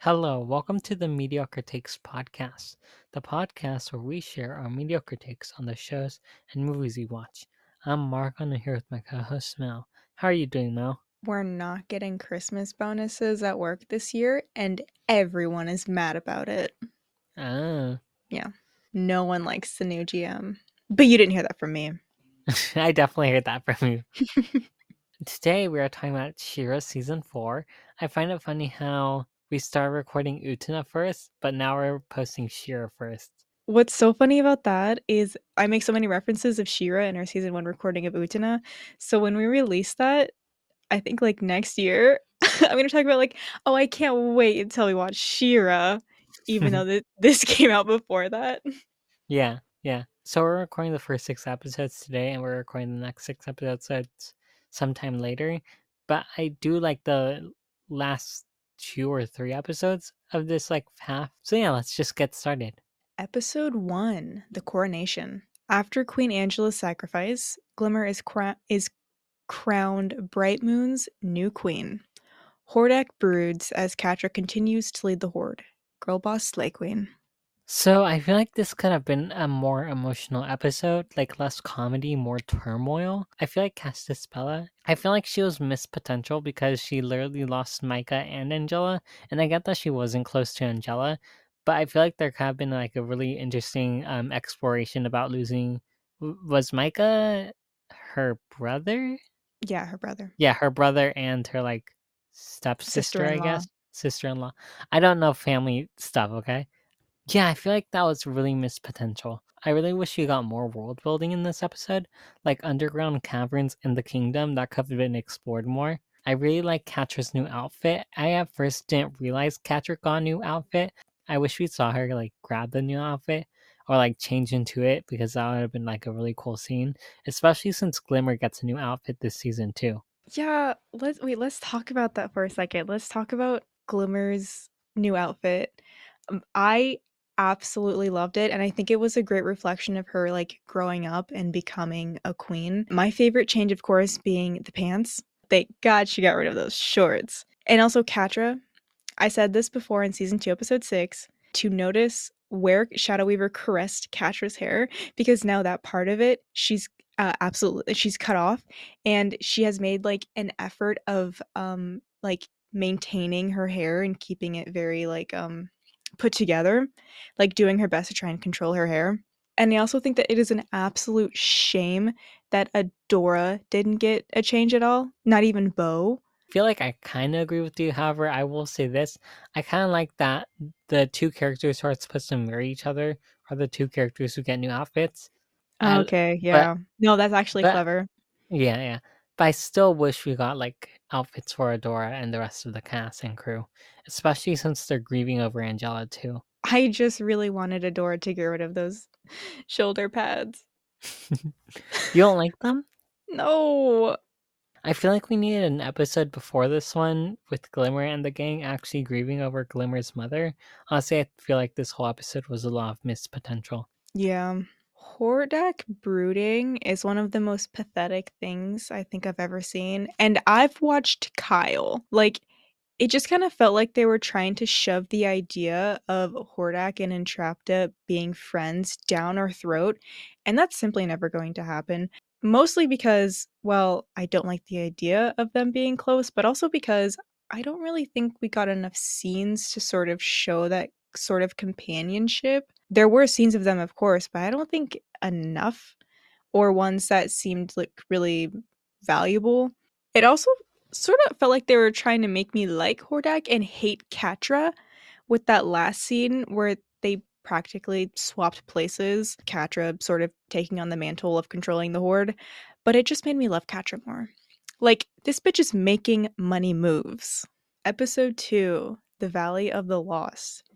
Hello, welcome to the Mediocre Takes podcast, the podcast where we share our mediocre takes on the shows and movies we watch. I'm Mark, and I'm here with my co-host Mal. How are you doing, Mal? We're not getting Christmas bonuses at work this year, and everyone is mad about it. Ah, Yeah, No one likes the new GM. But you didn't hear that from me. I definitely heard that from you. Today we are talking about She-Ra season four. I find it funny how we started recording Utena first, but now we're posting She-Ra first. What's so funny about that is I make so many references of She-Ra in our season one recording of Utena. So when we release that, I think like next year, I'm gonna talk about like, oh, I can't wait until we watch She-Ra, even though th- this came out before that. Yeah, yeah. So we're recording the first six episodes today, and we're recording the next six episodes sometime later. But I do like the last two or three episodes of this like half. So yeah, let's just get started. Episode 1 The Coronation. After Queen Angela's sacrifice, Glimmer is, cra- is crowned Bright Moon's new queen. Hordak broods as Catra continues to lead the Horde. Girl boss Slay Queen. So I feel like this could have been a more emotional episode, like less comedy, more turmoil. I feel like Castaspella, I feel like she was missed potential because she literally lost Micah and Angela, and I get that she wasn't close to Angela, but I feel like there could have been like a really interesting um exploration about losing. Was Micah her brother? Yeah, her brother. Yeah, her brother and her like stepsister, I Sister-in-law. guess. Sister in law. I don't know family stuff, okay? Yeah, I feel like that was really missed potential. I really wish we got more world building in this episode, like underground caverns in the kingdom that could have been explored more. I really like Catra's new outfit. I at first didn't realize Catra got a new outfit. I wish we saw her like grab the new outfit or like change into it because that would have been like a really cool scene, especially since Glimmer gets a new outfit this season too. Yeah, let's wait, let's talk about that for a second. Let's talk about Glimmer's new outfit. Um, I absolutely loved it and I think it was a great reflection of her like growing up and becoming a queen. My favorite change of course being the pants. Thank God she got rid of those shorts. And also Catra. I said this before in season 2 episode 6 to notice where Shadow Weaver caressed Catra's hair because now that part of it she's uh, absolutely she's cut off and she has made like an effort of um like maintaining her hair and keeping it very like um put together like doing her best to try and control her hair and i also think that it is an absolute shame that adora didn't get a change at all not even bow I feel like I kind of agree with you. However, I will say this: I kind of like that the two characters who are supposed to marry each other are the two characters who get new outfits. Oh, okay yeah no that's actually but- clever Yeah, yeah. But I still wish we got like outfits for Adora and the rest of the cast and crew, especially since they're grieving over Angela too. i just really wanted adora to get rid of those shoulder pads You don't like them? no I feel like we needed an episode before this one with Glimmer and the gang actually grieving over Glimmer's mother. Honestly, I feel like this whole episode was a lot of missed potential. Yeah. Hordak brooding is one of the most pathetic things I think I've ever seen. And I've watched Kyle. Like, it just kind of felt like they were trying to shove the idea of Hordak and Entrapta being friends down our throat. And that's simply never going to happen. Mostly because, well, I don't like the idea of them being close, but also because I don't really think we got enough scenes to sort of show that sort of companionship. There were scenes of them, of course, but I don't think enough or ones that seemed like really valuable. It also sort of felt like they were trying to make me like Hordak and hate Catra with that last scene where they practically swapped places, Catra sort of taking on the mantle of controlling the Horde, but it just made me love Catra more. Like, this bitch is making money moves. Episode 2 The Valley of the Lost.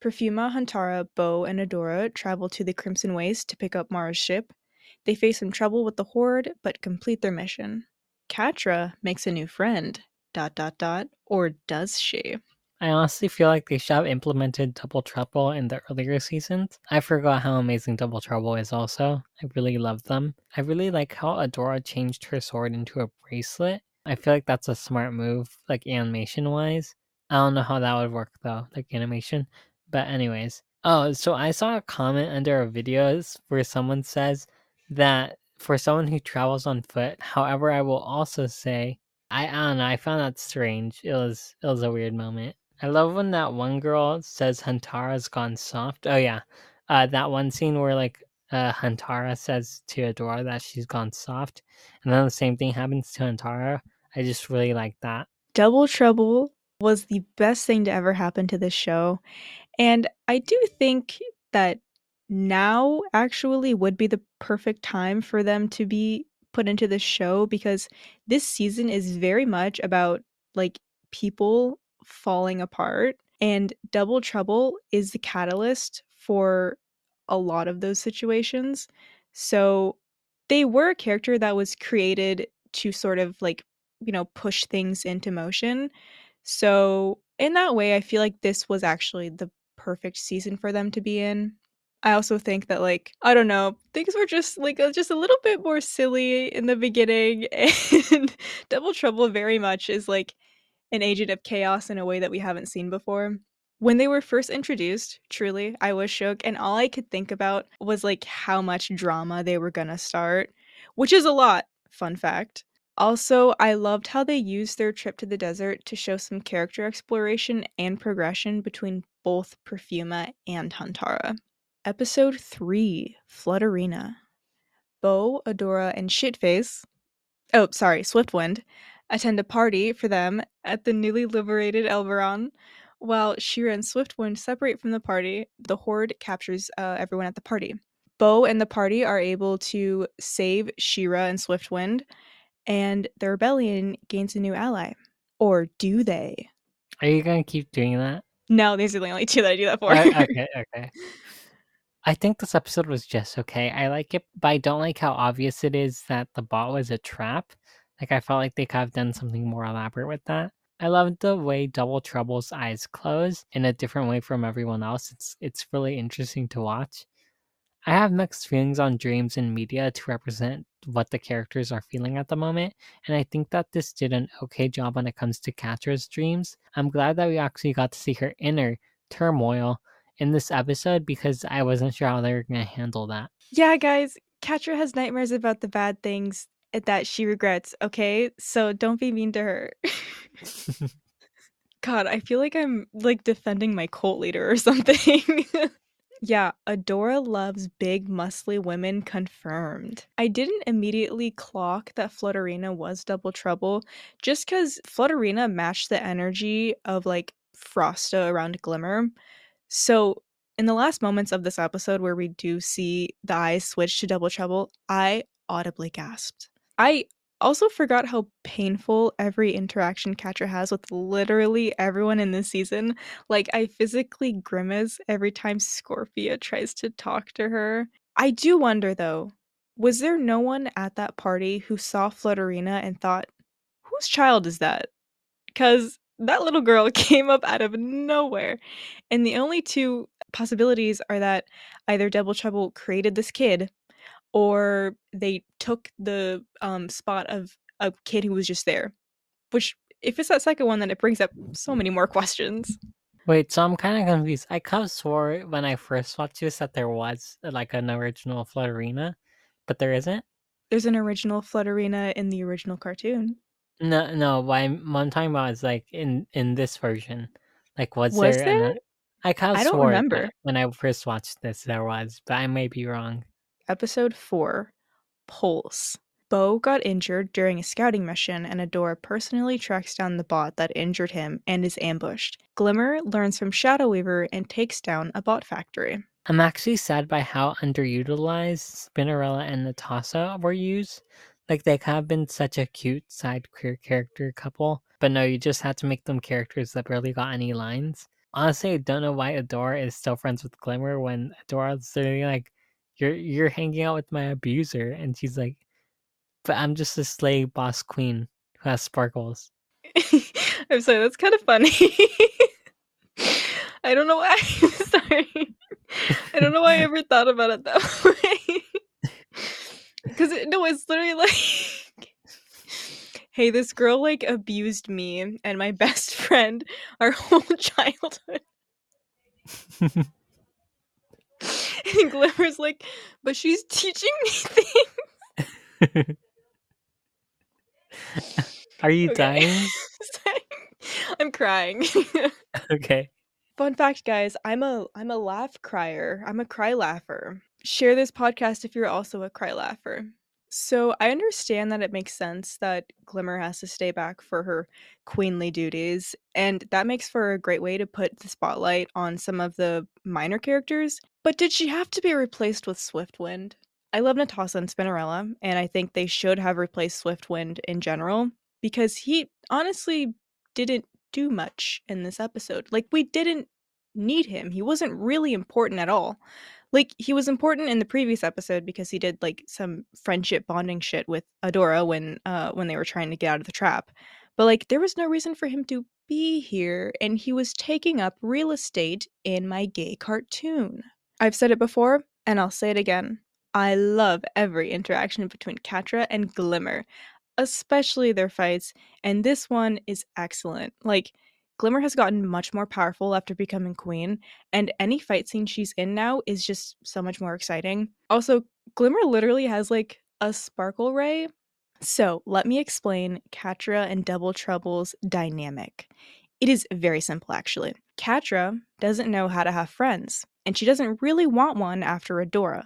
Perfuma, Huntara, Bow, and Adora travel to the Crimson Waste to pick up Mara's ship. They face some trouble with the Horde, but complete their mission. Catra makes a new friend. Dot dot dot. Or does she? I honestly feel like they should have implemented Double Trouble in the earlier seasons. I forgot how amazing Double Trouble is also. I really love them. I really like how Adora changed her sword into a bracelet. I feel like that's a smart move, like animation wise. I don't know how that would work though, like animation. But anyways, oh, so I saw a comment under our videos where someone says that for someone who travels on foot, however, I will also say I, I don't know, I found that strange. It was it was a weird moment. I love when that one girl says Huntara's gone soft. Oh yeah. Uh that one scene where like uh Huntara says to Adora that she's gone soft, and then the same thing happens to Huntara. I just really like that. Double Trouble was the best thing to ever happen to this show. And I do think that now actually would be the perfect time for them to be put into the show because this season is very much about like people falling apart and Double Trouble is the catalyst for a lot of those situations. So they were a character that was created to sort of like, you know, push things into motion. So in that way, I feel like this was actually the perfect season for them to be in. I also think that like I don't know, things were just like just a little bit more silly in the beginning and Double Trouble very much is like an agent of chaos in a way that we haven't seen before. When they were first introduced, truly, I was shook and all I could think about was like how much drama they were to start, which is a lot, fun fact. Also, I loved how they used their trip to the desert to show some character exploration and progression between both Perfuma and Huntara. Episode 3 Flutterina. Bow, Adora, and Shitface oh, sorry, Swiftwind attend a party for them at the newly liberated Elberon. While She-Ra and Swiftwind separate from the party, the Horde captures uh, everyone at the party. Bow and the party are able to save She-Ra and Swiftwind, and the rebellion gains a new ally. Or do they? Are you gonna keep doing that? No, these are the only two that I do that for. Uh, okay, okay. I think this episode was just okay. I like it, but I don't like how obvious it is that the bot was a trap. Like I felt like they could have done something more elaborate with that. I love the way Double Trouble's eyes close in a different way from everyone else. It's it's really interesting to watch. I have mixed feelings on dreams and media to represent what the characters are feeling at the moment, and I think that this did an okay job when it comes to Catra's dreams. I'm glad that we actually got to see her inner turmoil in this episode because I wasn't sure how they were going to handle that. Yeah, guys, Catra has nightmares about the bad things that she regrets, okay? So don't be mean to her. God, I feel like I'm like defending my cult leader or something. yeah, Adora loves big, muscly women confirmed. I didn't immediately clock that Flutterina was double trouble just because Flutterina matched the energy of like Frosta around Glimmer. So, in the last moments of this episode where we do see the eyes switch to double trouble, I audibly gasped. I also forgot how painful every interaction Catra has with literally everyone in this season. Like, I physically grimace every time Scorpia tries to talk to her. I do wonder though, was there no one at that party who saw Flutterina and thought, whose child is that? Because that little girl came up out of nowhere. And the only two possibilities are that either Double Trouble created this kid or they took the um, spot of a kid who was just there. Which, if it's that second one, then it brings up so many more questions. Wait, so I'm kind of confused. I kind of swore when I first watched this that there was like an original Flutterina, but there isn't. There's an original Flutterina in the original cartoon. No, no. What I'm, what I'm talking about is like in in this version. Like, was, Was there? there? An, I kind of I don't remember. when I first watched this there was, but I may be wrong. Episode 4 Pulse. Bow got injured during a scouting mission, and Adora personally tracks down the bot that injured him and is ambushed. Glimmer learns from Shadow Weaver and takes down a bot factory. I'm actually sad by how underutilized Spinnerella and Netossa were used. Like they could have been such a cute side queer character couple, but no, you just had to make them characters that barely got any lines. Honestly, I don't know why Adora is still friends with Glimmer when Adora's literally like, "You're you're hanging out with my abuser," and she's like, "But I'm just a slave boss queen who has sparkles." I'm sorry, that's kind of funny. I don't know why. I'm sorry. I don't know why I ever thought about it that way. Because it, no, it's literally like, hey, this girl like abused me and my best friend our whole childhood. And Glimmer's like, but she's teaching me things. Are you Okay. dying? I'm crying. Okay. Fun fact, guys, I'm a I'm a laugh crier. I'm a cry laugher. Share this podcast if you're also a cry laugher. So I understand that it makes sense that Glimmer has to stay back for her queenly duties, and that makes for a great way to put the spotlight on some of the minor characters. But did she have to be replaced with Swiftwind? I love Netossa and Spinnerella, and I think they should have replaced Swiftwind in general because he honestly didn't do much in this episode. Like, we didn't need him. He wasn't really important at all. Like, he was important in the previous episode because he did like some friendship bonding shit with Adora when uh when they were trying to get out of the trap. But like there was no reason for him to be here and he was taking up real estate in my gay cartoon. I've said it before and I'll say it again. I love every interaction between Catra and Glimmer, especially their fights, and this one is excellent. Like, Glimmer has gotten much more powerful after becoming queen, and any fight scene she's in now is just so much more exciting. Also, Glimmer literally has like a sparkle ray. So, let me explain Catra and Double Trouble's dynamic. It is very simple, actually. Catra doesn't know how to have friends, and she doesn't really want one after Adora,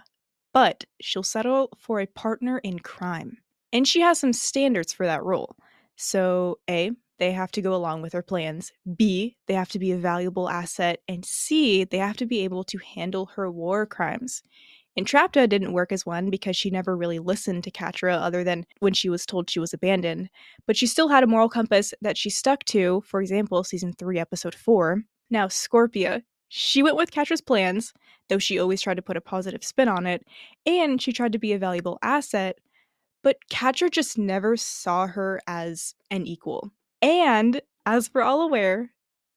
but she'll settle for a partner in crime. And she has some standards for that role. So, A, they have to go along with her plans. B, they have to be a valuable asset. And C, they have to be able to handle her war crimes. Entrapta didn't work as one because she never really listened to Catra other than when she was told she was abandoned. But she still had a moral compass that she stuck to, for example, season 3, episode 4. Now, Scorpia, she went with Catra's plans, though she always tried to put a positive spin on it, and she tried to be a valuable asset, but Catra just never saw her as an equal. And as we're all aware,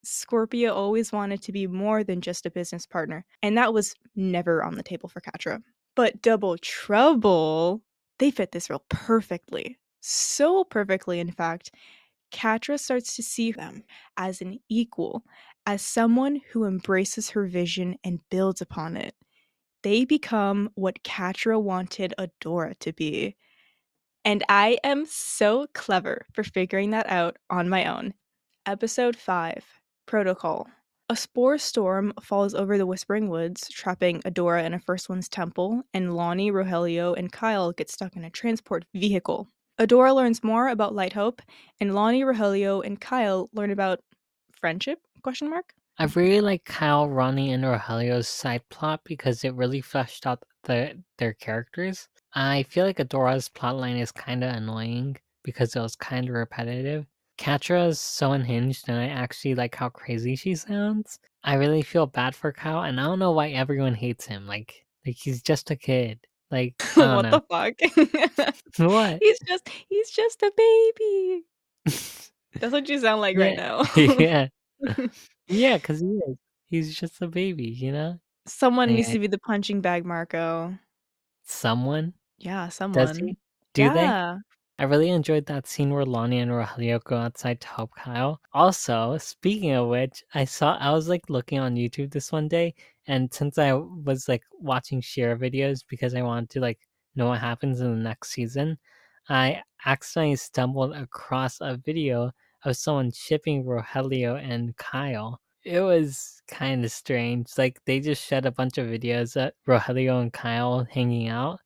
Scorpia always wanted to be more than just a business partner, and that was never on the table for Catra. But Double Trouble, they fit this role perfectly. So perfectly, in fact, Catra starts to see them as an equal, as someone who embraces her vision and builds upon it. They become what Catra wanted Adora to be. And I am so clever for figuring that out on my own. Episode 5 Protocol. A spore storm falls over the Whispering Woods, trapping Adora in a First One's temple, and Lonnie, Rogelio, and Kyle get stuck in a transport vehicle. Adora learns more about Light Hope, and Lonnie, Rogelio, and Kyle learn about friendship? Question mark. I really like Kyle, Ronnie, and Rogelio's side plot because it really fleshed out the, their characters. I feel like Adora's plotline is kind of annoying because it was kind of repetitive. Catra is so unhinged, and I actually like how crazy she sounds. I really feel bad for Kyle, and I don't know why everyone hates him. Like, like he's just a kid. Like, I don't what know. the fuck? what? he's just he's just a baby. That's what you sound like right now. yeah, yeah, because he is. He's just a baby, you know. Someone needs Yeah. to be the punching bag, Marco. Someone Yeah, someone. does he? Do they? yeah. I really enjoyed that scene where Lonnie and Rogelio go outside to help Kyle. Also, speaking of which, I saw I was like looking on YouTube this one day, and since I was like watching She-Ra videos because I wanted to like know what happens in the next season, I accidentally stumbled across a video of someone shipping Rogelio and Kyle. It was kind of strange. Like they just showed a bunch of videos of Rogelio and Kyle hanging out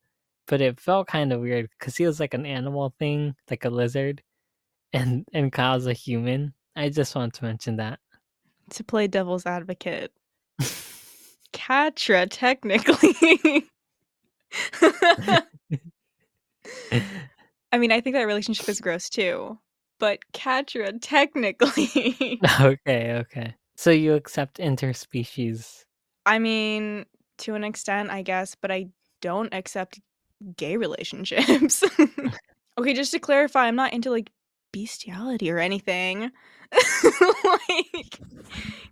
but it felt kind of weird because he was like an animal thing, like a lizard, and and Kyle's a human. I just want to mention that. To play devil's advocate. Catra, technically. I mean, I think that relationship is gross too. But Catra, technically. okay, okay. So you accept interspecies? I mean, to an extent, I guess, but I don't accept gay relationships. okay, just to clarify, I'm not into like bestiality or anything. like,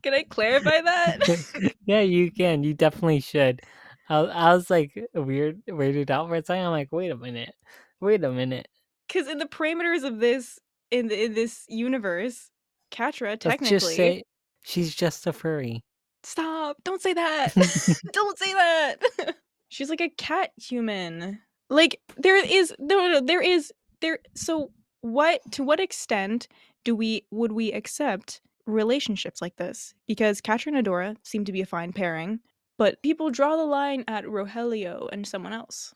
can I clarify that? yeah, you can. You definitely should. I, I was like weird, weirded out for a second. I'm like, wait a minute, wait a minute. Because in the parameters of this in in this universe, Catra Let's technically. just say she's just a furry. Stop! Don't say that. don't say that. She's like a cat human. Like there is no, there is there. So what? To what extent do we would we accept relationships like this? Because Catra and Adora seem to be a fine pairing, but people draw the line at Rogelio and someone else.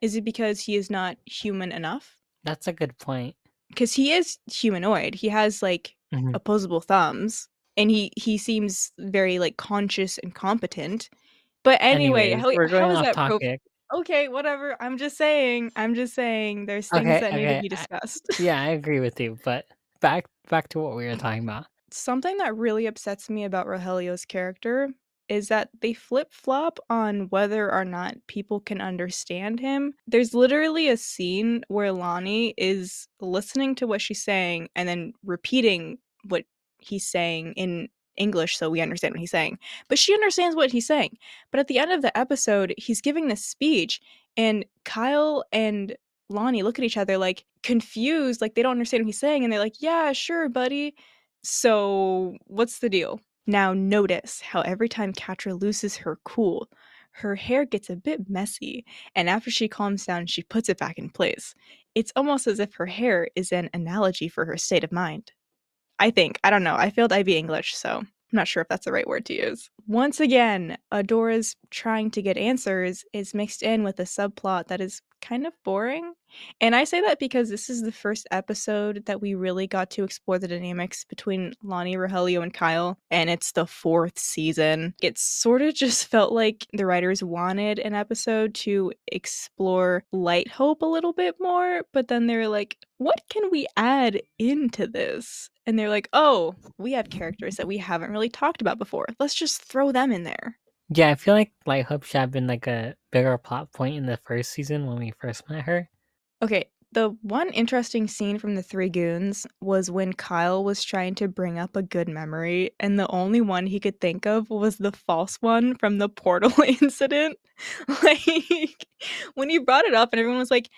Is it because he is not human enough? That's a good point. Because he is humanoid. He has like Mhm. opposable thumbs, and he he seems very like conscious and competent. But anyway, Anyways, how, we're how is off that pro- topic. okay? Whatever. I'm just saying. I'm just saying. There's things Okay, that need to be I- discussed. yeah, I agree with you. But back back to what we were talking about. Something that really upsets me about Rogelio's character is that they flip flop on whether or not people can understand him. There's literally a scene where Lonnie is listening to what she's saying and then repeating what he's saying in English so we understand what he's saying. But she understands what he's saying. But at the end of the episode, he's giving this speech, and Kyle and Lonnie look at each other like confused, like they don't understand what he's saying, and they're like, Yeah, sure, buddy. So, what's the deal? Now, notice how every time Catra loses her cool, her hair gets a bit messy, and after she calms down, she puts it back in place. It's almost as if her hair is an analogy for her state of mind. I think. I don't know. I failed IB English, so I'm not sure if that's the right word to use. Once again, Adora's trying to get answers is mixed in with a subplot that is kind of boring. And I say that because this is the first episode that we really got to explore the dynamics between Lonnie, Rogelio, and Kyle, and it's the fourth season. It sort of just felt like the writers wanted an episode to explore Light Hope a little bit more, but then they're like, what can we add into this? And they're like, oh, we have characters that we haven't really talked about before. Let's just throw them in there. Yeah, I feel like Light Hope should have been like a bigger plot point in the first season when we first met her. Okay, the one interesting scene from the Three Goons was when Kyle was trying to bring up a good memory, and the only one he could think of was the false one from the portal incident. like, when he brought it up, and everyone was like,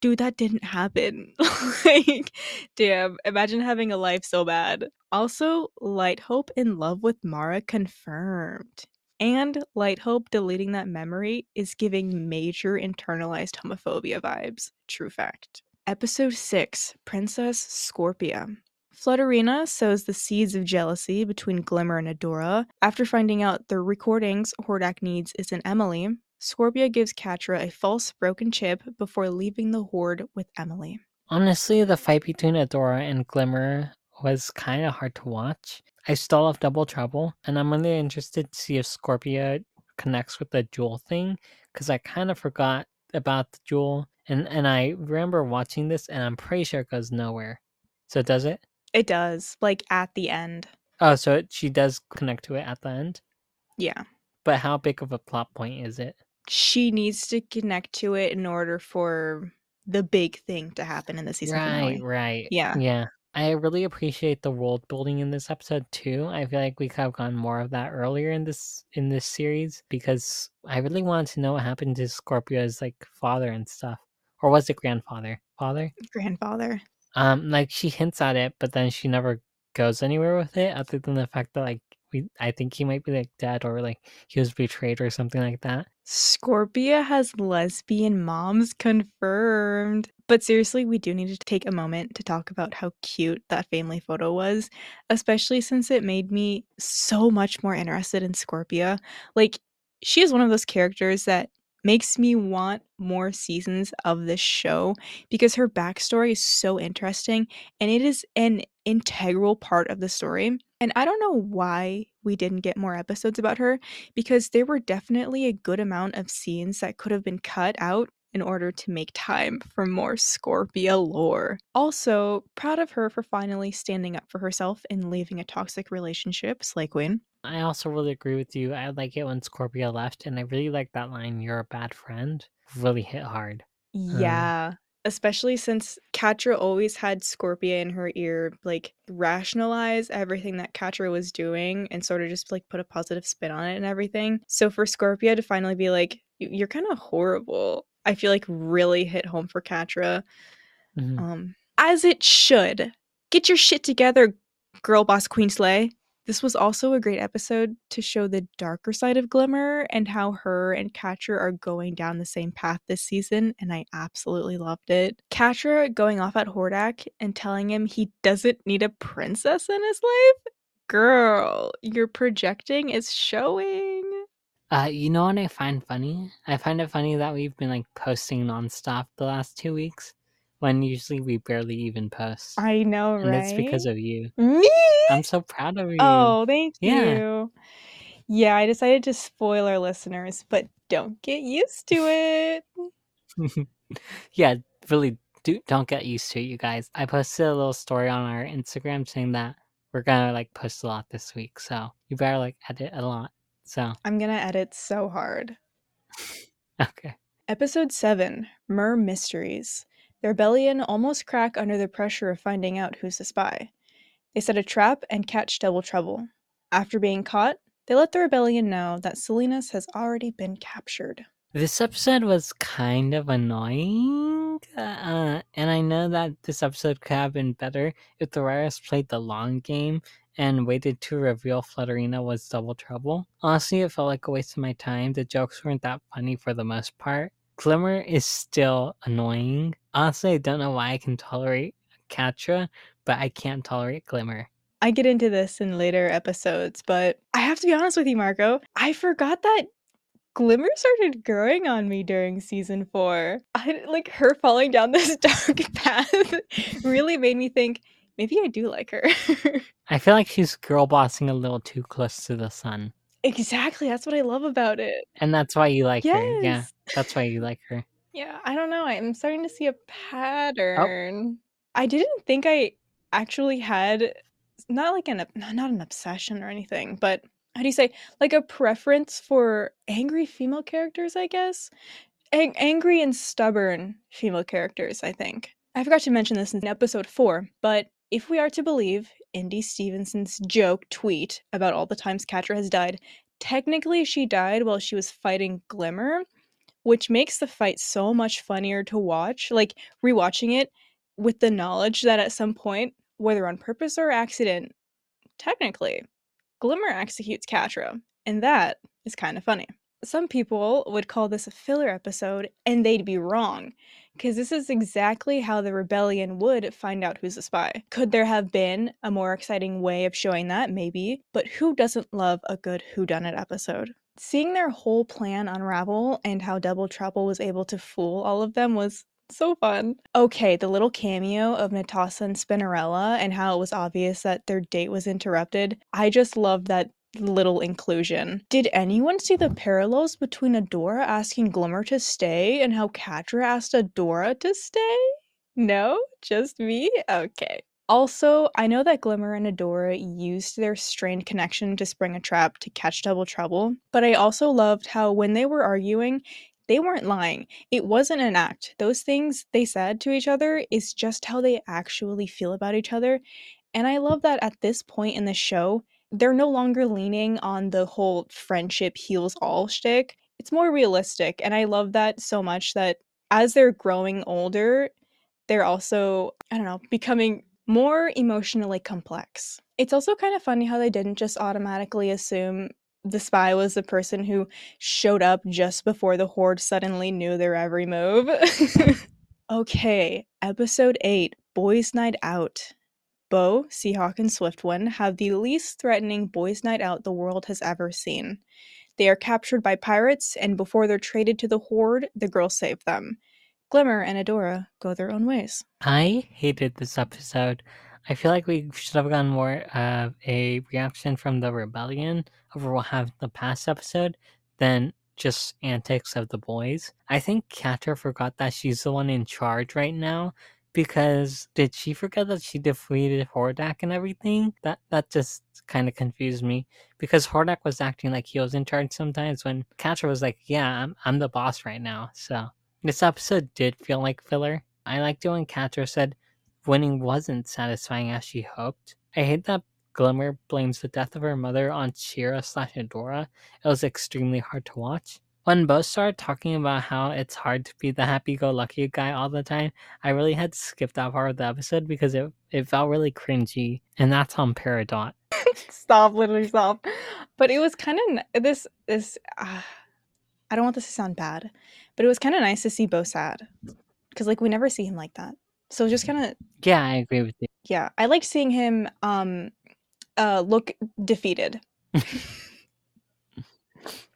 dude, that didn't happen. like, damn, imagine having a life so bad. Also, Light Hope in love with Mara confirmed. And Light Hope deleting that memory is giving major internalized homophobia vibes. True fact. Episode 6 Princess Scorpia. Flutterina sows the seeds of jealousy between Glimmer and Adora. After finding out the recordings Hordak needs is in Emily, Scorpia gives Catra a false broken chip before leaving the Horde with Emily. Honestly, the fight between Adora and Glimmer was kind of hard to watch. I still love Double Trouble, and I'm really interested to see if Scorpia connects with the jewel thing because I kind of forgot about the jewel, and and I remember watching this, and I'm pretty sure it goes nowhere. So does it? It does, like at the end. Oh, so it, she does connect to it at the end. Yeah. But how big of a plot point is it? She needs to connect to it in order for the big thing to happen in the season right, finale. right. Yeah. Yeah. I really appreciate the world building in this episode too. I feel like we could have gotten more of that earlier in this in this series because I really wanted to know what happened to Scorpia's like father and stuff. Or was it grandfather? Father? Grandfather. Um, like she hints at it, but then she never goes anywhere with it, other than the fact that like we I think he might be like dead or like he was betrayed or something like that. Scorpia has lesbian moms confirmed. But seriously, we do need to take a moment to talk about how cute that family photo was, especially since it made me so much more interested in Scorpia. Like, she is one of those characters that makes me want more seasons of this show because her backstory is so interesting and it is an integral part of the story. And I don't know why we didn't get more episodes about her because there were definitely a good amount of scenes that could have been cut out in order to make time for more Scorpia lore. Also, proud of her for finally standing up for herself and leaving a toxic relationship, Slay Queen. I also really agree with you. I like it when Scorpia left, and I really like that line, You're a bad friend. Really hit hard. Uh, yeah. Especially since Catra always had Scorpia in her ear, like rationalize everything that Catra was doing and sort of just like put a positive spin on it and everything. So for Scorpia to finally be like, you're kind of horrible, I feel like really hit home for Catra. Mhm. Um, as it should. Get your shit together, girl boss Queen Slay. This was also a great episode to show the darker side of Glimmer and how her and Catra are going down the same path this season, and I absolutely loved it. Catra going off at Hordak and telling him he doesn't need a princess in his life? Girl, your projecting is showing. Uh, you know what I find funny? I find it funny that we've been like posting nonstop the last two weeks when usually we barely even post. I know, and right? it's because of you. Me? I'm so proud of you. Oh, thank Yeah. you. Yeah, I decided to spoil our listeners, but don't get used to it. yeah, really do don't get used to it, you guys. I posted a little story on our Instagram saying that we're gonna like post a lot this week, so you better like edit a lot. So I'm gonna edit so hard. okay. Episode 7 Mer Mysteries. The rebellion almost crack under the pressure of finding out who's the spy. They set a trap and catch Double Trouble. After being caught, they let the rebellion know that Salineas has already been captured. This episode was kind of annoying, uh, and I know that this episode could have been better if the writers played the long game and waited to reveal Flutterina was Double Trouble. Honestly, it felt like a waste of my time. The jokes weren't that funny for the most part. Glimmer is still annoying. Honestly, I don't know why I can tolerate Catra, but I can't tolerate Glimmer. I get into this in later episodes, but I have to be honest with you, Marco. I forgot that Glimmer started growing on me during season four. I like her falling down this dark path really made me think maybe I do like her. I feel like she's girl bossing a little too close to the sun. Exactly, that's what I love about it. And that's why you like her. Yeah. Yes. That's why you like her. Yeah, I don't know. I'm starting to see a oh. pattern. I didn't think I actually had not like an not an obsession or anything, but how do you say like a preference for angry female characters, I guess. Ang- angry and stubborn female characters, I think. I forgot to mention this in episode 4, but if we are to believe ND Stevenson's joke tweet about all the times Catra has died, technically she died while she was fighting Glimmer, which makes the fight so much funnier to watch. Like rewatching it with the knowledge that at some point, whether on purpose or accident, technically, Glimmer executes Catra, and that is kind of funny. Some people would call this a filler episode, and they'd be wrong, because this is exactly how the rebellion would find out who's a spy. Could there have been a more exciting way of showing that? Maybe, but who doesn't love a good whodunit episode? Seeing their whole plan unravel and how Double Trouble was able to fool all of them was so fun. Okay, the little cameo of Netossa and Spinnerella and how it was obvious that their date was interrupted. I just love that little inclusion. Did anyone see the parallels between Adora asking Glimmer to stay and how Catra asked Adora to stay? No? Just me? Okay. Also, I know that Glimmer and Adora used their strained connection to spring a trap to catch Double Trouble, but I also loved how when they were arguing, they weren't lying. It wasn't an act. Those things they said to each other is just how they actually feel about each other. And I love that at this point in the show, they're no longer leaning on the whole friendship heals all shtick. It's more realistic. And I love that so much that as they're growing older, they're also, I don't know, becoming more emotionally complex. It's also kind of funny how they didn't just automatically assume the spy was the person who showed up just before the horde suddenly knew their every move. okay, episode 8 Boys Night Out. Bow, Seahawk, and Swiftwind have the least threatening boys' night out the world has ever seen. They are captured by pirates, and before they're traded to the Horde, the girls save them. Glimmer and Adora go their own ways. I hated this episode. I feel like we should have gotten more of a reaction from the rebellion over what happened in the past episode than just antics of the boys. I think Catra forgot that she's the one in charge right now because did she forget that she defeated Hordak and everything? That that just kind of confused me because Hordak was acting like he was in charge sometimes when Catra was like, "Yeah, I'm I'm the boss right now." So this episode did feel like filler. I liked it when Catra said winning wasn't satisfying as she hoped. I hate that Glimmer blames the death of her mother on She-Ra slash Adora. It was extremely hard to watch. When Bow started talking about how it's hard to be the happy-go-lucky guy all the time, I really had to skip that part of the episode because it, it felt really cringy, and that's on Peridot. stop, literally stop. But it was kind of this this. Uh, I don't want this to sound bad, but it was kind of nice to see Bow sad because like we never see him like that. So just kind of Yeah, I agree with you. yeah, I like seeing him um uh look defeated.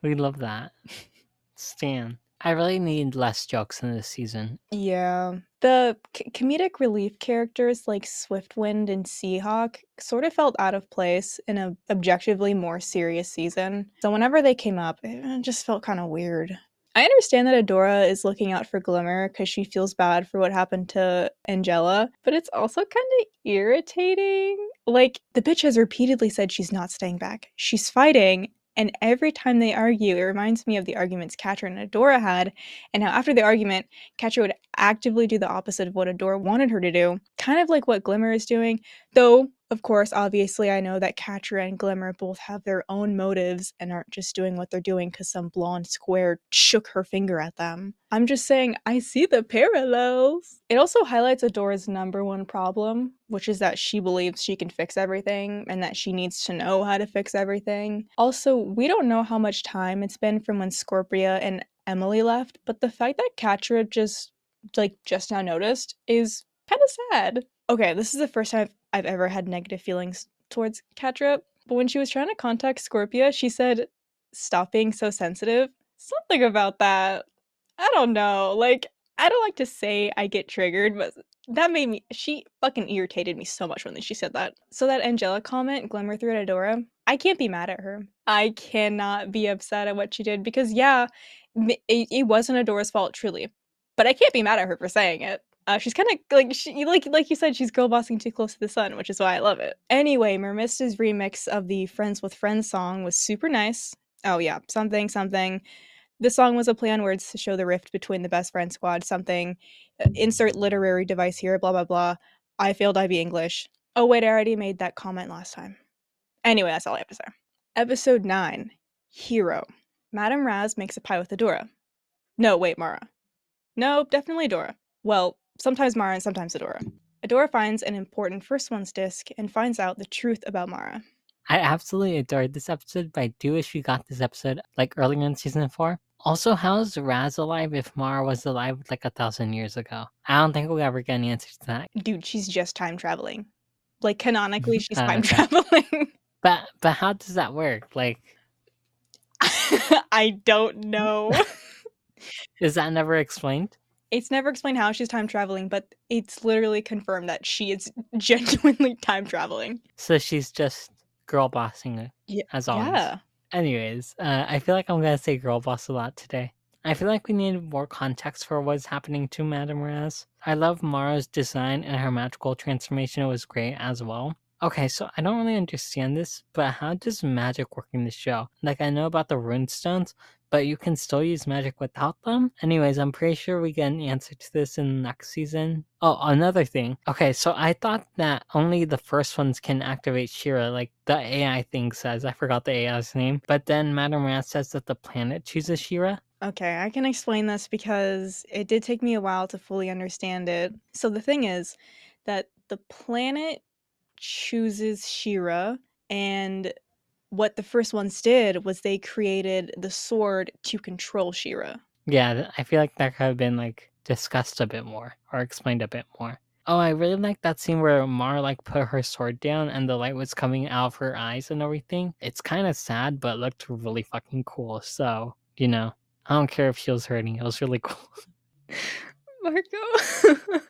We love that. Stan. I really need less jokes in this season. Yeah. The c- comedic relief characters like Swiftwind and Seahawk sort of felt out of place in a objectively more serious season. So whenever they came up, it just felt kind of weird. I understand that Adora is looking out for Glimmer because she feels bad for what happened to Angela, but it's also kind of irritating. Like, the bitch has repeatedly said she's not staying back. She's fighting, and every time they argue, it reminds me of the arguments Catra and Adora had, and how after the argument, Catra would actively do the opposite of what Adora wanted her to do, kind of like what Glimmer is doing. Though, of course, obviously, I know that Catra and Glimmer both have their own motives and aren't just doing what they're doing because some blonde square shook her finger at them. I'm just saying, I see the parallels. It also highlights Adora's number one problem, which is that she believes she can fix everything and that she needs to know how to fix everything. Also, we don't know how much time it's been from when Scorpia and Emily left, but the fact that Catra just like just now noticed is kind of sad. Okay, this is the first time I've, I've ever had negative feelings towards Catra, but when she was trying to contact Scorpia, she said, "Stop being so sensitive." Something about that. I don't know. Like, I don't like to say I get triggered, but that made me. She fucking irritated me so much when she said that. So that Angela comment, Glimmer threw at Adora, I can't be mad at her. I cannot be upset at what she did because yeah, it, it wasn't Adora's fault, truly, but I can't be mad at her for saying it. Uh, she's kind of like she like like you said, she's girl bossing too close to the sun, which is why I love it. Anyway, Mermista's remix of the Friends with Friends song was super nice. Oh yeah, something something. The song was a play on words to show the rift between the best friend squad. Something. Uh, insert literary device here. Blah blah blah. I failed IB English. Oh wait, I already made that comment last time. Anyway, that's all I have to say. Episode nine. Hero. Madame Raz makes a pie with Adora. No, wait, Mara. No, definitely Dora. Well, sometimes Mara and sometimes Adora. Adora finds an important First One's disc and finds out the truth about Mara. I absolutely adored this episode, but I do wish we got this episode like earlier in season four. Also, how's Raz alive if Mara was alive like a thousand years ago? I don't think we'll ever get an answer to that. Dude, she's just time traveling. Like canonically, she's time traveling. But but how does that work? Like, I don't know. is that never explained? It's never explained how she's time traveling, but it's literally confirmed that she is genuinely time traveling. So she's just girl bossing it Yeah. as always. Yeah. Anyways, uh, I feel like I'm gonna say girl boss a lot today. I feel like we need more context for what's happening to Madame Raz. I love Mara's design and her magical transformation it was great as well. Okay, so I don't really understand this, but how does magic work in the show? Like I know about the rune stones, but you can still use magic without them? Anyways, I'm pretty sure we get an answer to this in the next season. Oh, another thing. Okay, so I thought that only the first ones can activate She-Ra, like the AI thing says. I forgot the AI's name. But then Madame Raz says that the planet chooses She-Ra. Okay, I can explain this because it did take me a while to fully understand it. So the thing is that the planet chooses She-Ra, and what the first ones did was they created the sword to control She-Ra. Yeah, I feel like that could have been like discussed a bit more or explained a bit more. Oh, I really like that scene where Mara like put her sword down and the light was coming out of her eyes and everything. It's kind of sad, but looked really fucking cool. So, you know, I don't care if she was hurting. It was really cool. Marco.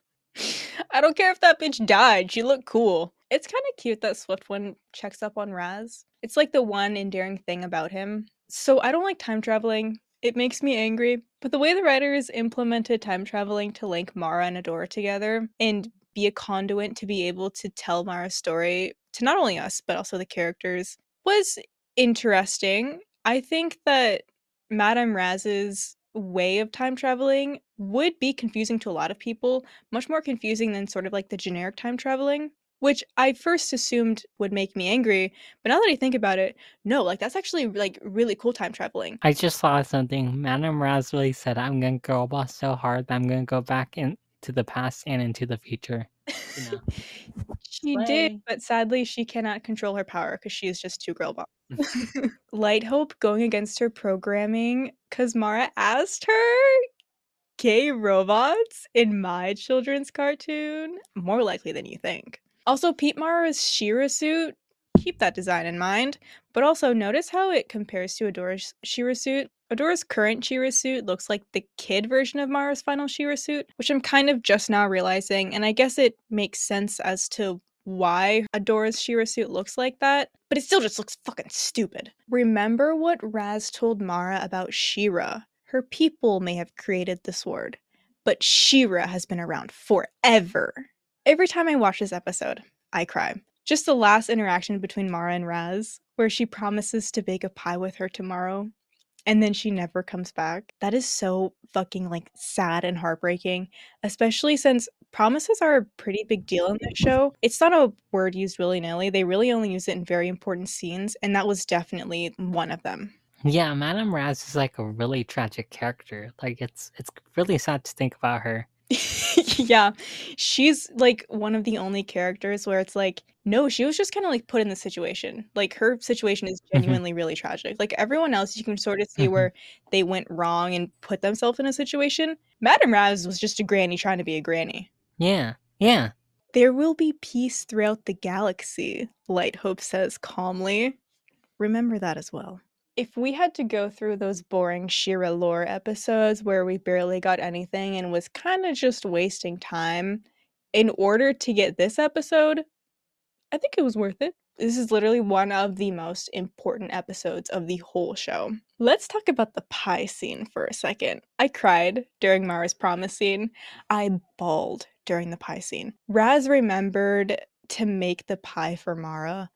I don't care if that bitch died. She looked cool. It's kind of cute that Swiftwind checks up on Raz. It's like the one endearing thing about him. So I don't like time traveling. It makes me angry. But the way the writers implemented time traveling to link Mara and Adora together and be a conduit to be able to tell Mara's story to not only us, but also the characters was interesting. I think that Madame Raz's way of time traveling would be confusing to a lot of people, much more confusing than sort of like the generic time traveling. Which I first assumed would make me angry, but now that I think about it, no, like that's actually like really cool time traveling. I just saw something. Madame Raspberry said, I'm gonna girl boss so hard that I'm gonna go back into the past and into the future. You know. she Slay. did, but sadly she cannot control her power because she is just too girl boss. Light Hope going against her programming because Mara asked her gay robots in my children's cartoon? More likely than you think. Also, Pete Mara's She-Ra suit, keep that design in mind, but also notice how it compares to Adora's She-Ra suit. Adora's current She-Ra suit looks like the kid version of Mara's final She-Ra suit, which I'm kind of just now realizing, and I guess it makes sense as to why Adora's She-Ra suit looks like that, but it still just looks fucking stupid. Remember what Raz told Mara about She-Ra? Her people may have created the sword, but She-Ra has been around forever. Every time I watch this episode, I cry. Just the last interaction between Mara and Raz, where she promises to bake a pie with her tomorrow, and then she never comes back. That is so fucking like sad and heartbreaking, especially since promises are a pretty big deal in this show. It's not a word used willy nilly, they really only use it in very important scenes, and that was definitely one of them. Yeah, Madame Raz is like a really tragic character. Like it's it's really sad to think about her. yeah, she's like one of the only characters where it's like, no, she was just kind of like put in the situation. Like her situation is Mhm. genuinely really tragic. Like everyone else, you can sort of see Mhm. where they went wrong and put themselves in a situation. Madame Raz was just a granny trying to be a granny. Yeah, yeah. There will be peace throughout the galaxy, Light Hope says calmly. Remember that as well. If we had to go through those boring She-Ra lore episodes where we barely got anything and was kind of just wasting time, in order to get this episode, I think it was worth it. This is literally one of the most important episodes of the whole show. Let's talk about the pie scene for a second. I cried during Mara's promise scene. I bawled during the pie scene. Raz remembered to make the pie for Mara.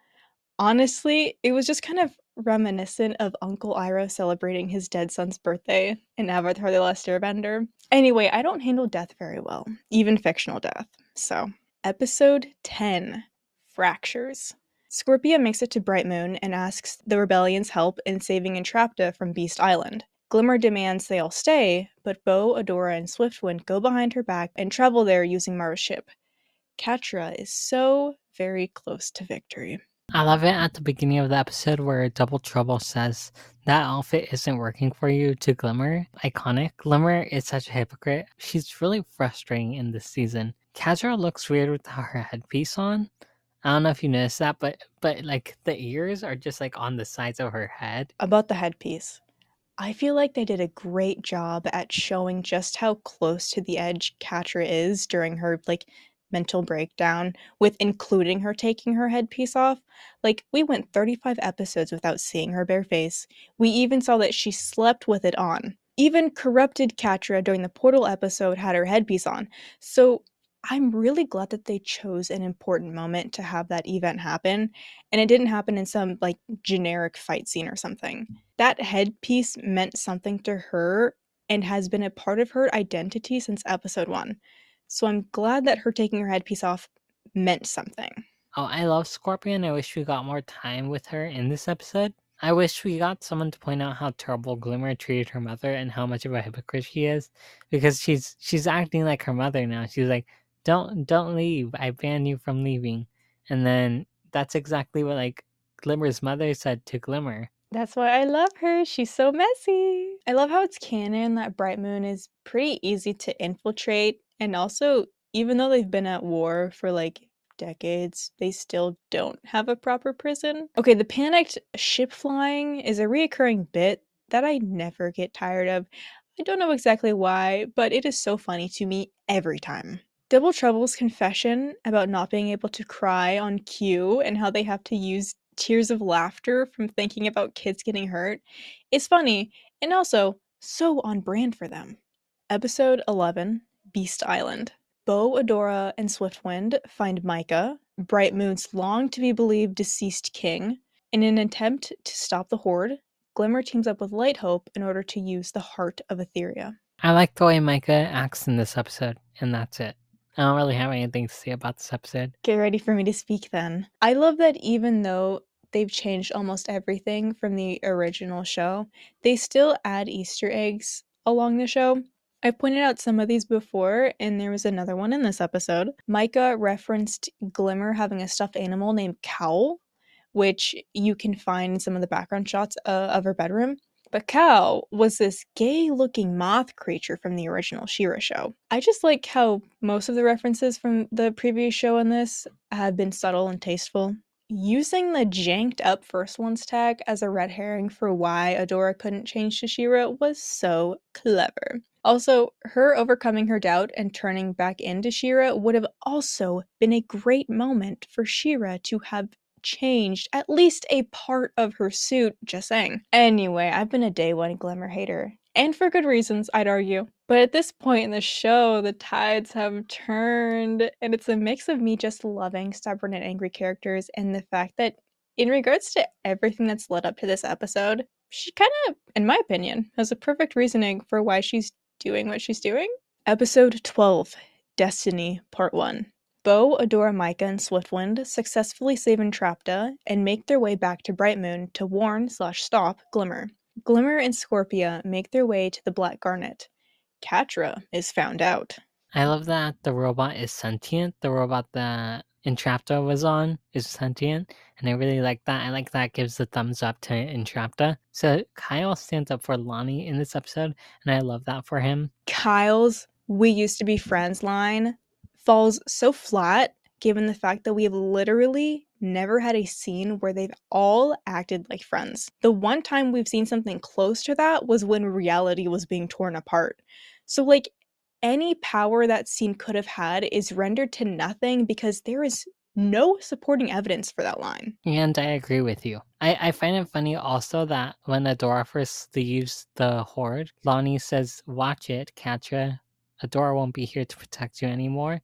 Honestly, it was just kind of reminiscent of Uncle Iroh celebrating his dead son's birthday in Avatar The Last Airbender. Anyway, I don't handle death very well, even fictional death. So, episode 10 Fractures. Scorpia makes it to Bright Moon and asks the rebellion's help in saving Entrapta from Beast Island. Glimmer demands they all stay, but Bow, Adora, and Swiftwind go behind her back and travel there using Mara's ship. Catra is so very close to victory. I love it at the beginning of the episode where Double Trouble says that outfit isn't working for you to Glimmer. Iconic. Glimmer is such a hypocrite. She's really frustrating in this season. Catra looks weird with her headpiece on. I don't know if you noticed that, but but like the ears are just like on the sides of her head. About the headpiece. I feel like they did a great job at showing just how close to the edge Catra is during her like mental breakdown with including her taking her headpiece off. Like we went 35 episodes without seeing her bare face. We even saw that she slept with it on. Even corrupted Catra during the portal episode had her headpiece on. So I'm really glad that they chose an important moment to have that event happen and it didn't happen in some like generic fight scene or something. That headpiece meant something to her and has been a part of her identity since episode 1. So I'm glad that her taking her headpiece off meant something. Oh, I love Scorpia. I wish we got more time with her in this episode. I wish we got someone to point out how terrible Glimmer treated her mother and how much of a hypocrite she is, because she's she's acting like her mother now. She's like, "Don't don't leave. I ban you from leaving," and then that's exactly what like Glimmer's mother said to Glimmer. That's why I love her. She's so messy. I love how it's canon that Bright Moon is pretty easy to infiltrate. And also, even though they've been at war for like decades, they still don't have a proper prison. Okay, the panicked ship flying is a reoccurring bit that I never get tired of. I don't know exactly why, but it is so funny to me every time. Double Trouble's confession about not being able to cry on cue and how they have to use tears of laughter from thinking about kids getting hurt is funny and also so on brand for them. Episode 11 Beast Island. Bow, Adora, and Swiftwind find Micah, Bright Moon's long to be believed deceased king. In an attempt to stop the Horde, Glimmer teams up with Light Hope in order to use the heart of Etheria. I like the way Micah acts in this episode, and that's it. I don't really have anything to say about this episode. Get ready for me to speak then. I love that even though they've changed almost everything from the original show, they still add Easter eggs along the show. I pointed out some of these before, and there was another one in this episode. Micah referenced Glimmer having a stuffed animal named Kowl, which you can find in some of the background shots uh, of her bedroom. But Kowl was this gay looking moth creature from the original She-Ra show. I just like how most of the references from the previous show in this have been subtle and tasteful. Using the janked up first ones tag as a red herring for why Adora couldn't change to She-Ra was so clever. Also, her overcoming her doubt and turning back into She-Ra would have also been a great moment for She-Ra to have changed at least a part of her suit, just saying. Anyway, I've been a day one Glimmer hater. And for good reasons, I'd argue. But at this point in the show, the tides have turned, and it's a mix of me just loving stubborn and angry characters and the fact that, in regards to everything that's led up to this episode, she kind of, in my opinion, has a perfect reasoning for why she's doing what she's doing. Episode 12 Destiny, Part 1. Bow, Adora, Micah, and Swiftwind successfully save Entrapta and make their way back to Brightmoon to warn slash stop Glimmer. Glimmer and Scorpia make their way to the Black Garnet. Catra is found out. I love that the robot is sentient. The robot that Entrapta was on is sentient, and I really like that. I like that gives the thumbs up to Entrapta. So Kyle stands up for Lonnie in this episode, and I love that for him. Kyle's "We used to be friends" line falls so flat given the fact that we have literally never had a scene where they've all acted like friends. The one time we've seen something close to that was when reality was being torn apart. So, like, any power that scene could have had is rendered to nothing because there is no supporting evidence for that line. And I agree with you. I, I find it funny also that when Adora first leaves the Horde, Lonnie says, Watch it, Catra. Adora won't be here to protect you anymore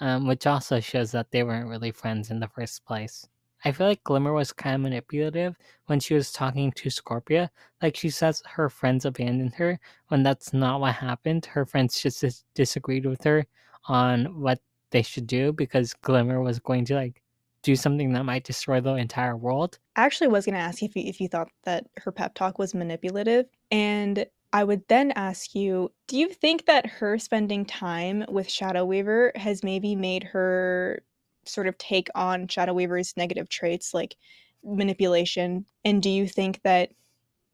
um, which also shows that they weren't really friends in the first place. I feel like Glimmer was kind of manipulative when she was talking to Scorpia. Like she says her friends abandoned her when that's not what happened. Her friends just dis- disagreed with her on what they should do because Glimmer was going to like do something that might destroy the entire world. I actually was going to ask you if you, if you thought that her pep talk was manipulative. And I would then ask you, do you think that her spending time with Shadow Weaver has maybe made her sort of take on Shadow Weaver's negative traits like manipulation? And do you think that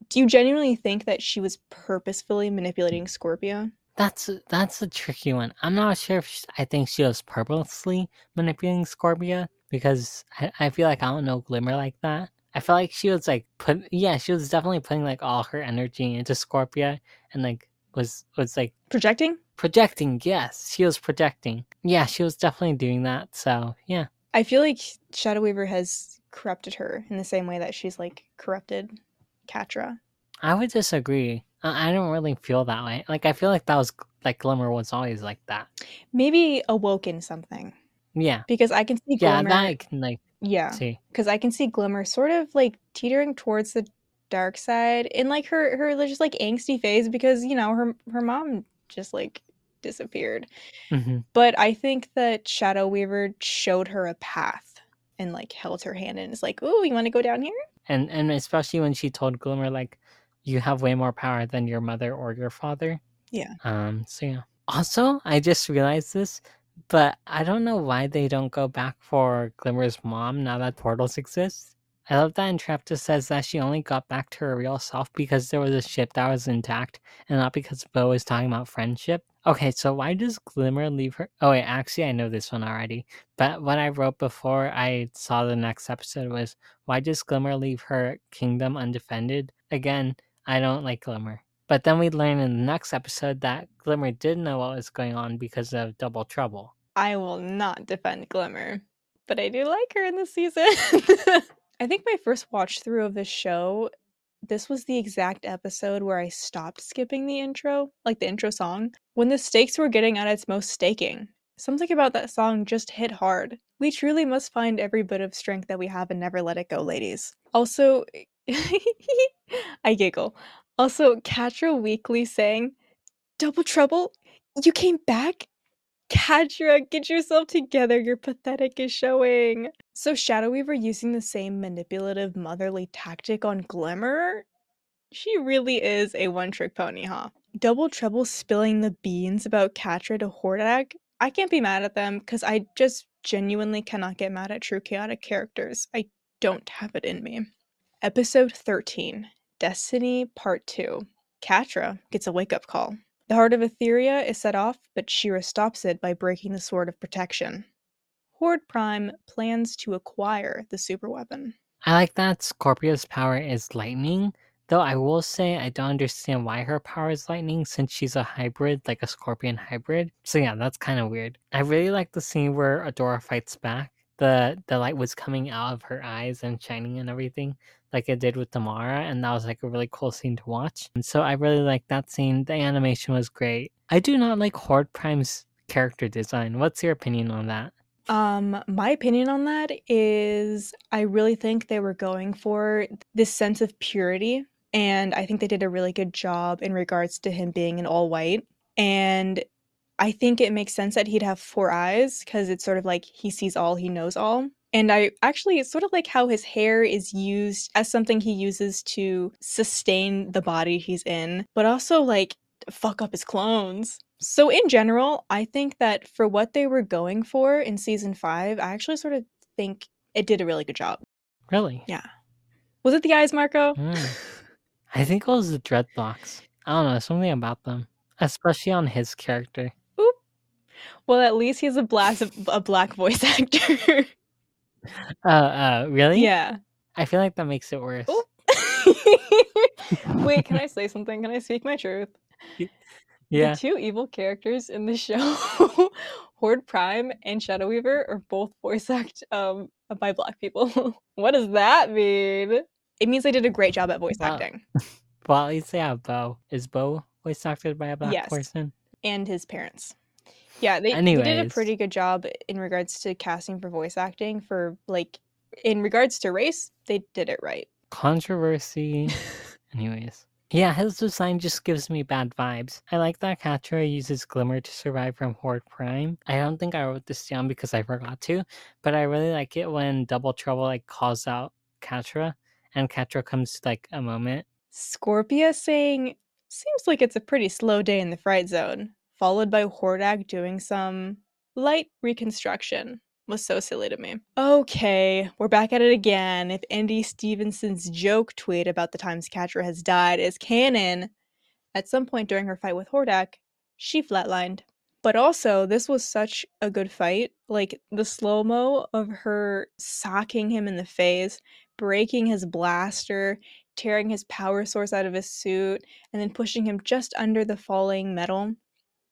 do you genuinely think that she was purposefully manipulating Scorpia? That's a, that's a tricky one. I'm not sure if she, I think she was purposely manipulating Scorpia because I, I feel like I don't know Glimmer like that. I feel like she was like put yeah, she was definitely putting like all her energy into Scorpia and like was was like projecting? Projecting, yes. She was projecting. Yeah, she was definitely doing that. So yeah. I feel like Shadow Weaver has corrupted her in the same way that she's like corrupted Catra. I would disagree. I don't really feel that way. Like I feel like that was like Glimmer was always like that. Maybe awoken something. Yeah. Because I can see Glimmer. Yeah, that can like yeah. See. Because I can see Glimmer sort of like teetering towards the dark side in like her her just like angsty phase because you know her her mom just like disappeared. Mm-hmm. But I think that Shadow Weaver showed her a path and like held her hand and is like, "Ooh, you want to go down here?" And and especially when she told Glimmer like, "You have way more power than your mother or your father." Yeah. Um. So yeah. Also, I just realized this. But I don't know why they don't go back for Glimmer's mom now that portals exist. I love that Entrapta says that she only got back to her real self because there was a ship that was intact and not because Bow was talking about friendship. Okay, so why does Glimmer leave her? Oh, wait, actually, I know this one already. But what I wrote before I saw the next episode was why does Glimmer leave her kingdom undefended? Again, I don't like Glimmer. But then we learn in the next episode that Glimmer did know what was going on because of Double Trouble. I will not defend Glimmer, but I do like her in this season. I think my first watch through of this show, this was the exact episode where I stopped skipping the intro, like the intro song, when the stakes were getting at its most staking. Something about that song just hit hard. We truly must find every bit of strength that we have and never let it go, ladies. Also, I giggle. Also, Catra Weekly saying, Double Trouble, you came back? Catra, get yourself together. Your pathetic is showing. So Shadow Weaver using the same manipulative motherly tactic on Glimmer? She really is a one-trick pony, huh? Double Trouble spilling the beans about Catra to Hordak? I can't be mad at them because I just genuinely cannot get mad at true chaotic characters. I don't have it in me. Episode 13 Destiny Part 2 Catra gets a wake up call. The heart of Etheria is set off, but She-Ra stops it by breaking the Sword of Protection. Horde Prime plans to acquire the superweapon. I like that Scorpia's power is lightning, though I will say I don't understand why her power is lightning since she's a hybrid, like a scorpion hybrid. So yeah, that's kind of weird. I really like the scene where Adora fights back. The the light was coming out of her eyes and shining and everything, like it did with Tamara, and that was like a really cool scene to watch. And so I really liked that scene. The animation was great. I do not like Horde Prime's character design. What's your opinion on that? Um, my opinion on that is I really think they were going for this sense of purity and I think they did a really good job in regards to him being an all white. And I think it makes sense that he'd have four eyes because it's sort of like he sees all, he knows all. And I actually, it's sort of like how his hair is used as something he uses to sustain the body he's in, but also like fuck up his clones. So, in general, I think that for what they were going for in season five, I actually sort of think it did a really good job. Really? Yeah. Was it the eyes, Marco? Mm. I think it was the dreadlocks. I don't know, something about them, especially on his character. Oop. Well, at least he's a black a black voice actor. uh, uh, really? Yeah. I feel like that makes it worse. Wait, can I say something? Can I speak my truth? Yeah. The two evil characters in the show, Horde Prime and Shadow Weaver, are both voice acted um, by black people. what does that mean? It means they did a great job at voice Wow. acting. Well, at least they have Bow. Is Bow voice acted by a black Yes. person? and his parents. Yeah, they, they did a Anyways. pretty good job in regards to casting for voice acting. For like, in regards to race, they did it right. Controversy. Anyways. Yeah, his design just gives me bad vibes. I like that Catra uses Glimmer to survive from Horde Prime. I don't think I wrote this down because I forgot to, but I really like it when Double Trouble like calls out Catra and Catra comes to like a moment. Scorpia saying, "Seems like it's a pretty slow day in the fright zone," followed by Hordak doing some light reconstruction. Was so silly to me. Okay, we're back at it again. If ND Stevenson's joke tweet about the times Catra has died is canon, at some point during her fight with Hordak, she flatlined. But also, this was such a good fight. Like the slow mo of her socking him in the face, breaking his blaster, tearing his power source out of his suit, and then pushing him just under the falling metal.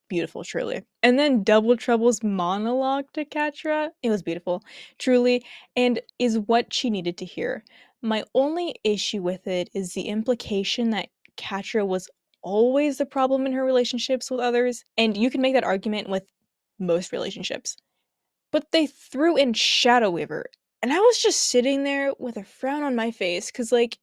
Beautiful, truly. And then Double Trouble's monologue to Catra, it was beautiful, truly, and is what she needed to hear. My only issue with it is the implication that Catra was always the problem in her relationships with others. And you can make that argument with most relationships. But they threw in Shadow Weaver. And I was just sitting there with a frown on my face because, like,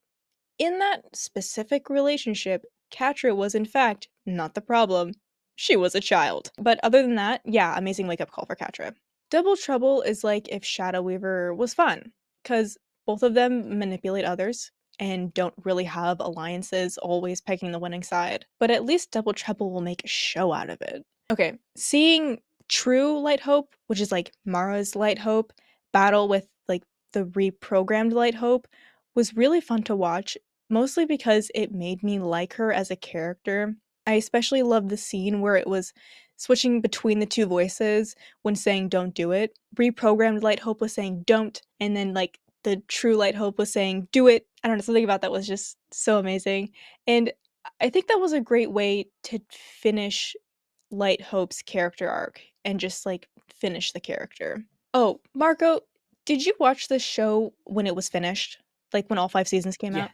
in that specific relationship, Catra was in fact not the problem. She was a child. But other than that, yeah, amazing wake up call for Catra. Double Trouble is like if Shadow Weaver was fun, because both of them manipulate others and don't really have alliances always picking the winning side. But at least Double Trouble will make a show out of it. Okay, seeing True Light Hope, which is like Mara's Light Hope, battle with like the reprogrammed Light Hope was really fun to watch, mostly because it made me like her as a character. I especially love the scene where it was switching between the two voices when saying don't do it. Reprogrammed Light Hope was saying don't, and then like the true Light Hope was saying do it. I don't know, something about that was just so amazing. And I think that was a great way to finish Light Hope's character arc and just like finish the character. Oh, Marco, did you watch this show when it was finished? Like when all five seasons came Yeah. out?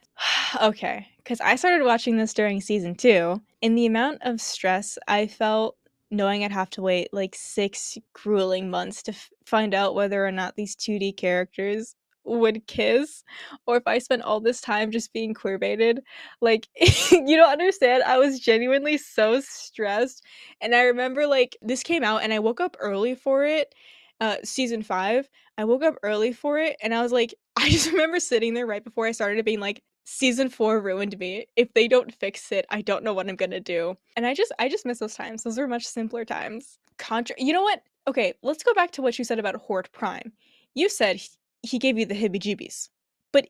okay, because I started watching this during season two, and the amount of stress I felt knowing I'd have to wait like six grueling months to f- find out whether or not these 2D characters would kiss or if I spent all this time just being queer baited. Like, you don't understand. I was genuinely so stressed. And I remember, like, this came out and I woke up early for it, uh, season five. I woke up early for it and I was like, I just remember sitting there right before I started being like, season four ruined me. If they don't fix it, I don't know what I'm gonna do. And I just I just miss those times. Those were much simpler times. Contra you know what? Okay, let's go back to what you said about Horde Prime. You said he, he gave you the hibby jibbies. But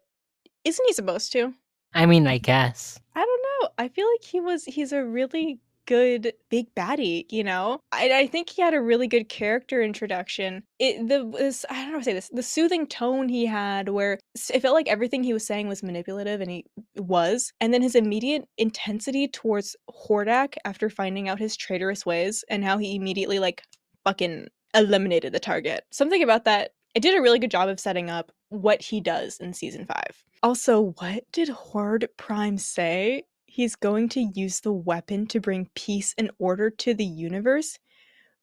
isn't he supposed to? I mean, I guess. I don't know. I feel like he was he's a really good big baddie, you know? I, I think he had a really good character introduction. It the this I don't know how to say this. The soothing tone he had where it felt like everything he was saying was manipulative and he was. And then his immediate intensity towards Hordak after finding out his traitorous ways and how he immediately like fucking eliminated the target. Something about that it did a really good job of setting up what he does in season 5. Also, what did Horde Prime say? He's going to use the weapon to bring peace and order to the universe?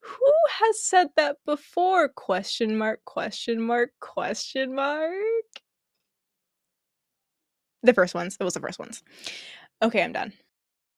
Who has said that before? Question mark, question mark, question mark. The first ones. It was the first ones. Okay, I'm done.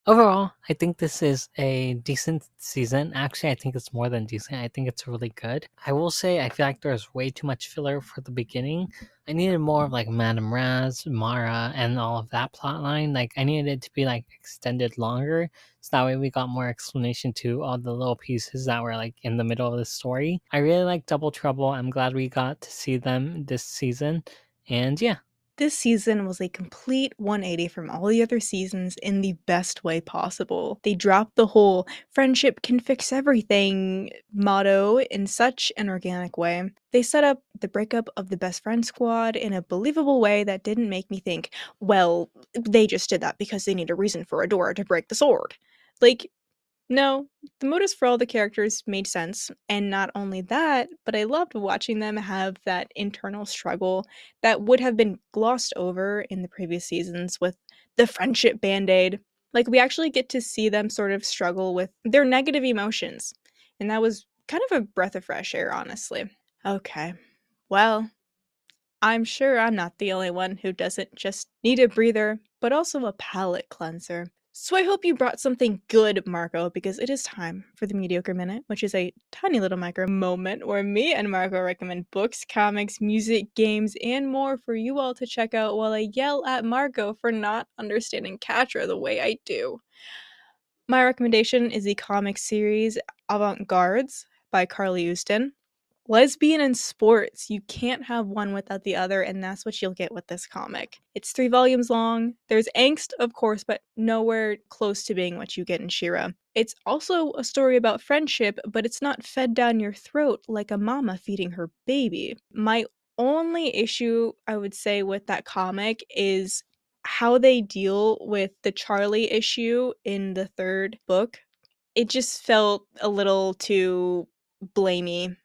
Overall, I think this is a decent season. Actually, I think it's more than decent. I think it's really good. I will say I feel like there's way too much filler for the beginning. I needed more of like Madame Raz, Mara, and all of that plot line. Like I needed it to be like extended longer. So that way we got more explanation to all the little pieces that were like in the middle of the story. I really like Double Trouble. I'm glad we got to see them this season. And yeah, this season was a complete 180 from all the other seasons in the best way possible. They dropped the whole friendship can fix everything motto in such an organic way. They set up the breakup of the best friend squad in a believable way that didn't make me think, well, they just did that because they need a reason for Adora to break the sword. Like, no, the motives for all the characters made sense, and not only that, but I loved watching them have that internal struggle that would have been glossed over in the previous seasons with the friendship band aid. Like, we actually get to see them sort of struggle with their negative emotions, and that was kind of a breath of fresh air, honestly. Okay, well, I'm sure I'm not the only one who doesn't just need a breather, but also a palate cleanser. So I hope you brought something good, Marco, because it is time for the Mediocre Minute, which is a tiny little micro moment where me and Marco recommend books, comics, music, games, and more for you all to check out while I yell at Marco for not understanding Catra the way I do. My recommendation is the comic series Avant-Guards by Carly Usdin lesbian and sports. You can't have one without the other, and that's what you'll get with this comic. It's three volumes long. There's angst, of course, but nowhere close to being what you get in She-Ra. It's also a story about friendship, but it's not fed down your throat like a mama feeding her baby. My only issue, I would say, with that comic is how they deal with the Charlie issue in the third book. It just felt a little too blamey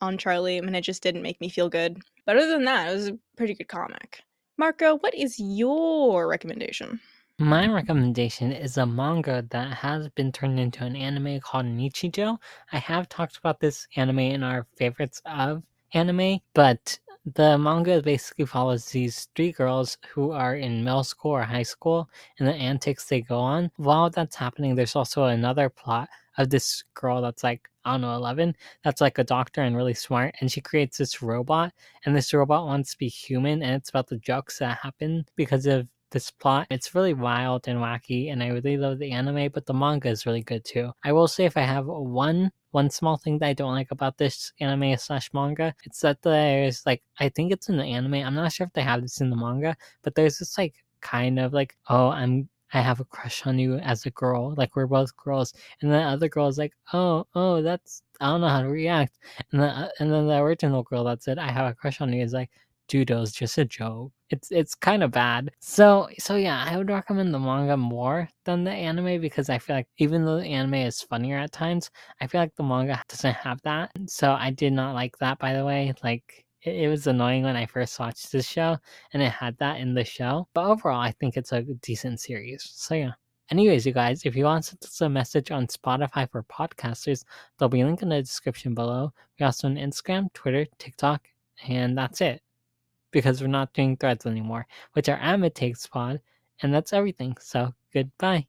on Charlie, and it just didn't make me feel good. But other than that, it was a pretty good comic. Marco, what is your recommendation? My recommendation is a manga that has been turned into an anime called Nichijou. I have talked about this anime in our favorites of anime, but the manga basically follows these three girls who are in middle school or high school and the antics they go on. While that's happening, there's also another plot of this girl that's like I don't know 11 that's like a doctor and really smart and she creates this robot and this robot wants to be human and it's about the jokes that happen because of this plot. It's really wild and wacky and I really love the anime but the manga is really good too. I will say if I have one one small thing that I don't like about this anime slash manga, it's that there's like I think it's in the anime. I'm not sure if they have this in the manga, but there's this like kind of like oh I'm I have a crush on you as a girl. Like we're both girls. And the other girl is like, oh, oh, that's I don't know how to react. And then uh, and then the original girl that said I have a crush on you is like, "Dude, judo's just a joke. It's it's kind of bad. So so yeah, I would recommend the manga more than the anime because I feel like even though the anime is funnier at times, I feel like the manga doesn't have that. So I did not like that by the way. Like it, it was annoying when I first watched this show and it had that in the show. But overall, I think it's a decent series. So yeah. Anyways, you guys, if you want to send us a message on Spotify for podcasters, there'll be a link in the description below. We also on Instagram, Twitter, TikTok, and that's it. because we're not doing threads anymore, which are at Takes Pod, and that's everything. So goodbye.